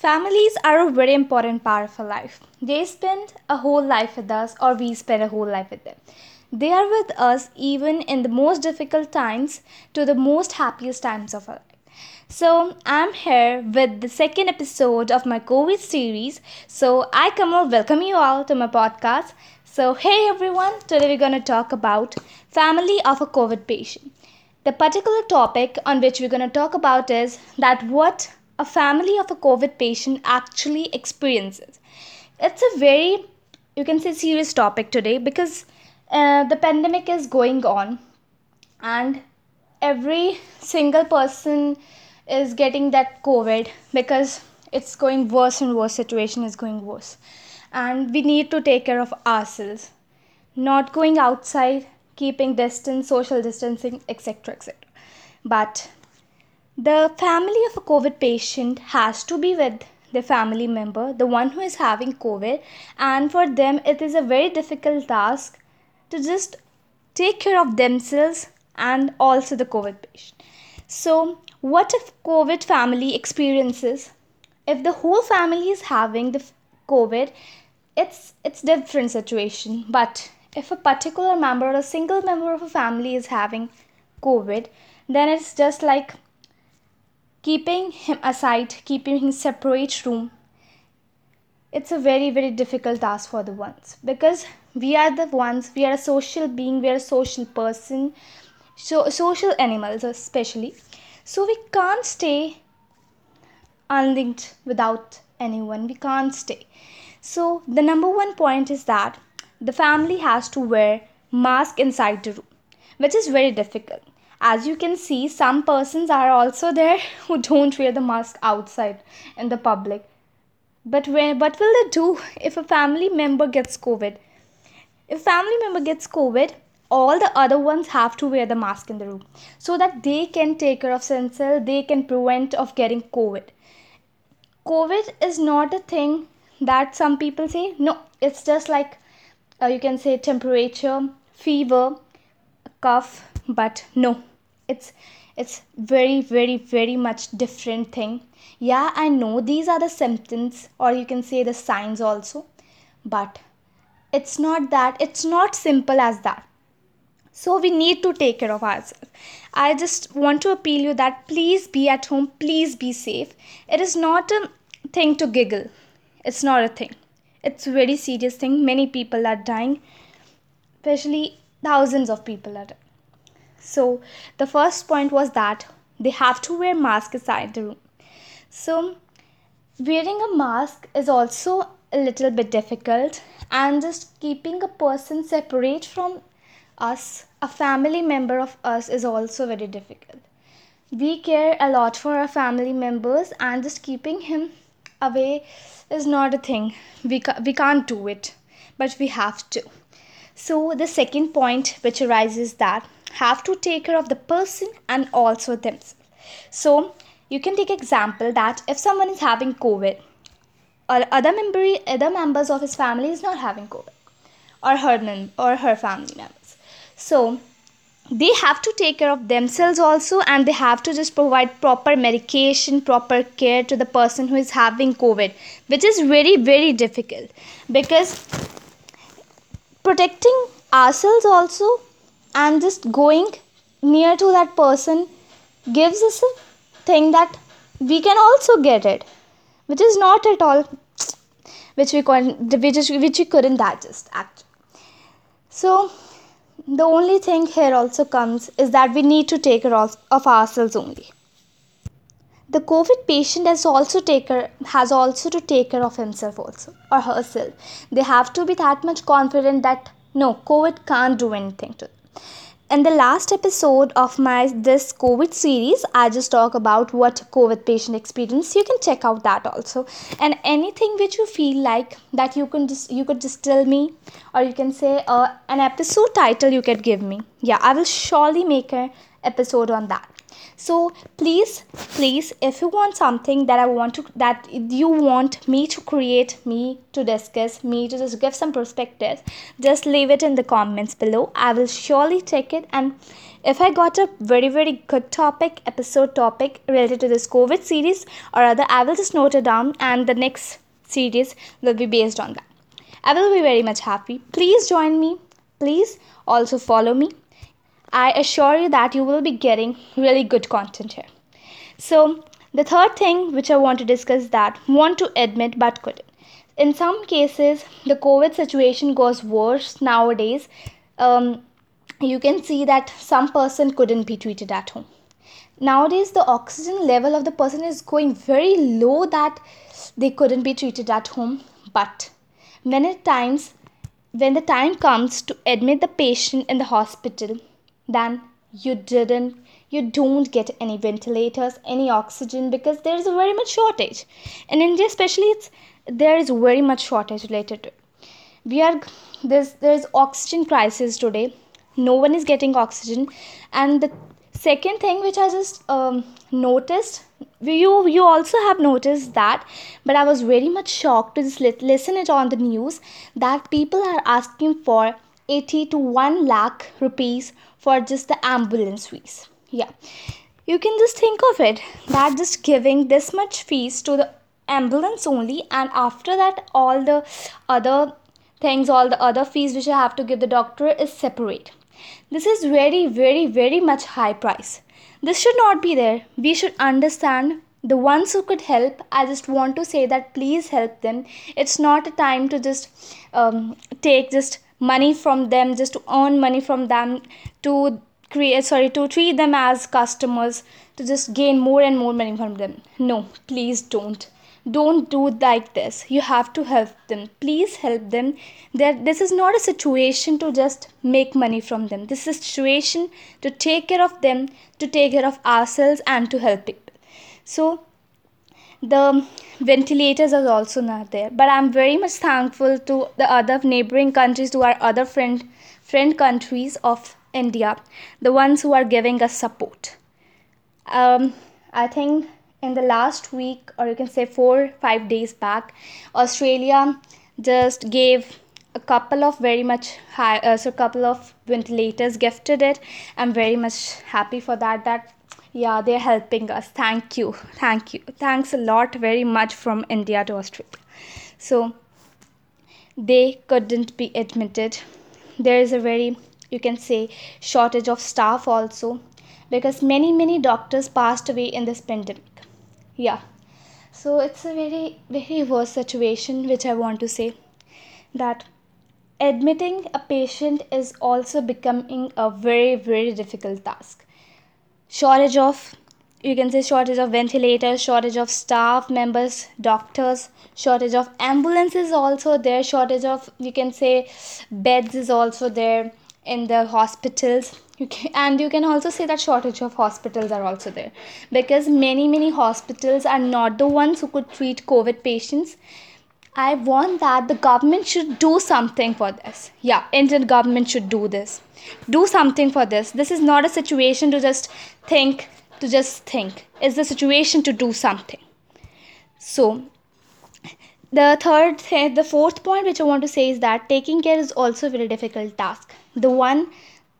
Families are a very important part of our life. They spend a whole life with us, or we spend a whole life with them. They are with us even in the most difficult times to the most happiest times of our life. So, I'm here with the second episode of my COVID series. So, I come and welcome you all to my podcast. So, hey everyone, today we're going to talk about family of a COVID patient. The particular topic on which we're going to talk about is that what a family of a COVID patient actually experiences. It's a very, you can say, serious topic today because uh, the pandemic is going on and every single person is getting that COVID because it's going worse and worse, situation is going worse. And we need to take care of ourselves, not going outside, keeping distance, social distancing, etc. etc. But the family of a COVID patient has to be with the family member, the one who is having COVID, and for them, it is a very difficult task to just take care of themselves and also the COVID patient. So, what if COVID family experiences? If the whole family is having the COVID, it's it's different situation. But if a particular member or a single member of a family is having COVID, then it's just like keeping him aside, keeping him separate room, it's a very very difficult task for the ones. Because we are the ones we are a social being we are a social person so social animals especially. So we can't stay unlinked without anyone we can't stay. So the number one point is that the family has to wear mask inside the room which is very difficult as you can see some persons are also there who don't wear the mask outside in the public. But when, what will they do if a family member gets covid? If family member gets covid all the other ones have to wear the mask in the room so that they can take care of themselves they can prevent of getting covid. Covid is not a thing that some people say. No it's just like uh, you can say temperature fever cough but no it's it's very very very much different thing. Yeah i know these are the symptoms or you can say the signs also but it's not that it's not simple as that. So we need to take care of ourselves. I just want to appeal you that please be at home please be safe. It is not a thing to giggle. It's not a thing. It's a very serious thing. Many people are dying. Especially thousands of people are dying so the first point was that they have to wear mask inside the room. So wearing a mask is also a little bit difficult and just keeping a person separate from us, a family member of us is also very difficult. We care a lot for our family members and just keeping him away is not a thing. We, ca- we can't do it, but we have to. So the second point which arises that have to take care of the person and also themselves. So you can take example that if someone is having COVID, or other member other members of his family is not having COVID, or her mem- or her family members. So they have to take care of themselves also and they have to just provide proper medication proper care to the person who is having covid which is very very difficult because protecting ourselves also and just going near to that person gives us a thing that we can also get it which is not at all which we couldn't which, is, which we couldn't digest actually. So the only thing here also comes is that we need to take care of, ourselves only. The covid patient has also take care, has also to take care of himself also or herself. They have to be that much confident that no covid can't do anything to them in the last episode of my this covid series i just talk about what covid patient experience. You can check out that also. And anything which you feel like that you can just you could just tell me or you can say uh, an episode title you could give me. Yeah i will surely make an episode on that so please please if you want something that i want to that you want me to create me to discuss me to just give some perspectives just leave it in the comments below i will surely check it and if i got a very very good topic episode topic related to this covid series or other i will just note it down and the next series will be based on that I will be very much happy. Please join me. Please also follow me. I assure you that you will be getting really good content here. So, the third thing which I want to discuss that want to admit but couldn't. In some cases, the COVID situation goes worse nowadays. Um, you can see that some person couldn't be treated at home. Nowadays, the oxygen level of the person is going very low that they couldn't be treated at home. But it times when the time comes to admit the patient in the hospital then you didn't. You don't get any ventilators any oxygen because there is a very much shortage. In india especially it's there is very much shortage related to we are there's there's oxygen crisis today. No one is getting oxygen. And the second thing which i just um, noticed you you also have noticed that but i was very much shocked to just listen it on the news that people are asking for 80 to 1 lakh rupees for just the ambulance fees yeah you can just think of it that just giving this much fees to the ambulance only and after that all the other things all the other fees which i have to give the doctor is separate this is very very very much high price this should not be there. We should understand the ones who could help. I just want to say that please help them. It's not a time to just um, take just money from them, just to earn money from them, to create sorry to treat them as customers to just gain more and more money from them. No please don't. Don't do like this. You have to help them. Please help them. That this is not a situation to just make money from them. This is a situation to take care of them to take care of ourselves and to help people. So the ventilators are also not there. But i'm very much thankful to the other neighboring countries to our other friend friend countries of india the ones who are giving us support. Um, i think in the last week or you can say four five days back australia just gave a couple of very much high uh, so couple of ventilators gifted it. I'm very much happy for that that yeah they're helping us. Thank you. Thank you. Thanks a lot very much from india to australia. So they couldn't be admitted. There is a very you can say shortage of staff also because many many doctors passed away in this pandemic. Yeah. So it's a very very worse situation which i want to say that admitting a patient is also becoming a very very difficult task shortage of you can say shortage of ventilators shortage of staff members doctors shortage of ambulances also there shortage of you can say beds is also there in the hospitals. You can, and you can also say that shortage of hospitals are also there. Because many many hospitals are not the ones who could treat covid patients i want that the government should do something for this. Yeah indian government should do this. Do something for this. This is not a situation to just think to just think. It's the situation to do something. So the third th- the fourth point which i want to say is that taking care is also a very difficult task. The one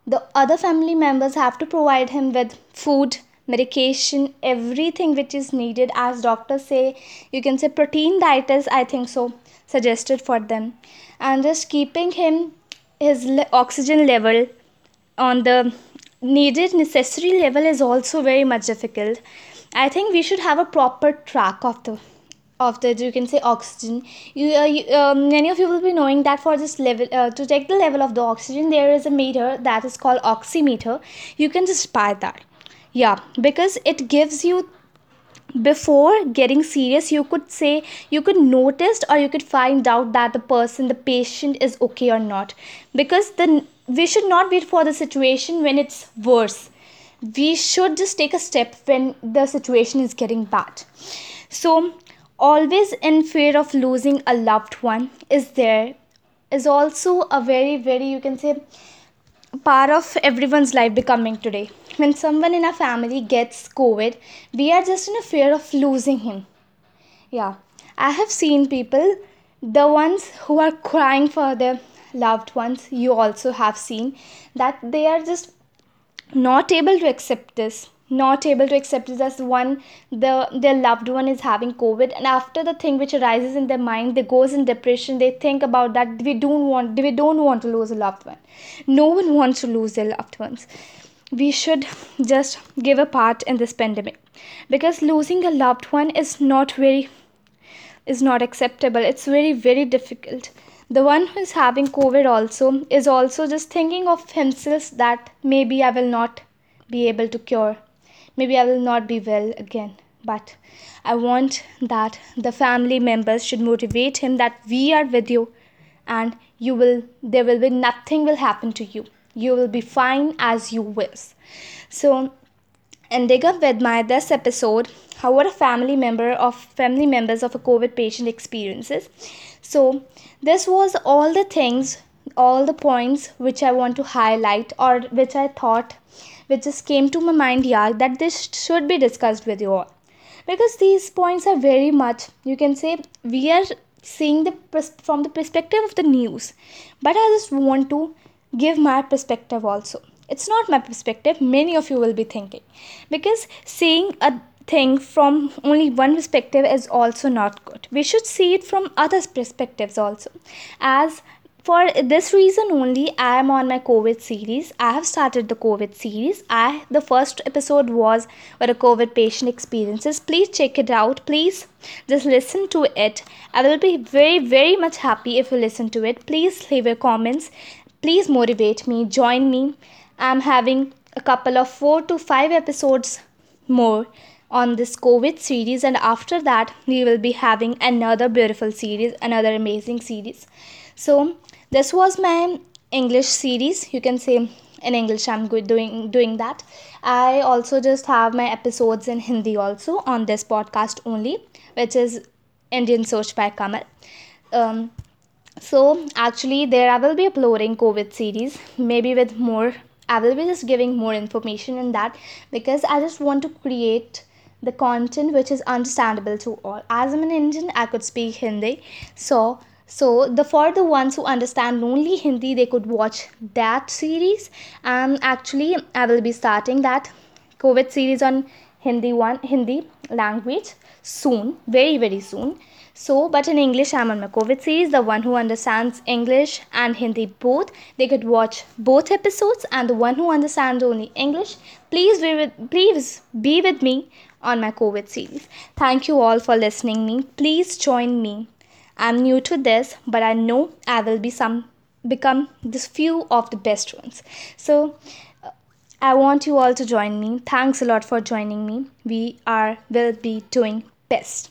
the other family members have to provide him with food medication everything which is needed as doctors say you can say protein diet is i think so suggested for them. And just keeping him his oxygen level on the needed necessary level is also very much difficult. I think we should have a proper track of the of the you can say oxygen. You, uh, you um, many of you will be knowing that for this level uh, to check the level of the oxygen there is a meter that is called oximeter. You can just buy that yeah because it gives you before getting serious you could say you could notice or you could find out that the person the patient is okay or not. Because then we should not wait for the situation when it's worse. We should just take a step when the situation is getting bad. So always in fear of losing a loved one is there is also a very very you can say part of everyone's life becoming today when someone in our family gets COVID, we are just in a fear of losing him. Yeah, I have seen people, the ones who are crying for their loved ones, you also have seen that they are just not able to accept this not able to accept this as one the their loved one is having covid. And after the thing which arises in their mind they goes in depression. They think about that we don't want we don't want to lose a loved one. No one wants to lose their loved ones. We should just give a part in this pandemic. Because losing a loved one is not very is not acceptable. It's very very difficult. The one who is having covid also is also just thinking of himself that maybe i will not be able to cure maybe I will not be well again. But I want that the family members should motivate him that we are with you and you will there will be nothing will happen to you. You will be fine as you wish. So ending up with my this episode, how what a family member of family members of a COVID patient experiences. So this was all the things, all the points which I want to highlight or which I thought which just came to my mind yeah that this should be discussed with you all. Because these points are very much you can say we are seeing the from the perspective of the news. But i just want to give my perspective also. It's not my perspective many of you will be thinking. Because seeing a thing from only one perspective is also not good. We should see it from other perspectives also. As for this reason only i am on my covid series. I have started the covid series. I the first episode was what a covid patient experiences. Please check it out please. Just listen to it. I will be very very much happy if you listen to it. Please leave your comments. Please motivate me. Join me. I'm having a couple of 4 to 5 episodes more on this covid series and after that we will be having another beautiful series another amazing series. So this was my english series. You can say in english i'm doing doing that. I also just have my episodes in hindi also on this podcast only which is indian search by kamal. Um, so actually there i will be uploading covid series maybe with more i will be just giving more information in that because i just want to create the content which is understandable to all. As i'm an indian i could speak hindi. So so the for the ones who understand only hindi they could watch that series. And actually i will be starting that covid series on hindi one hindi language soon very very soon. So but in english i'm on my covid series. The one who understands english and hindi both they could watch both episodes. And the one who understands only english please be with please be with me on my covid series thank you all for listening me please join me I'm new to this, but I know I will be some become this few of the best ones. So uh, I want you all to join me. Thanks a lot for joining me. We are will be doing best.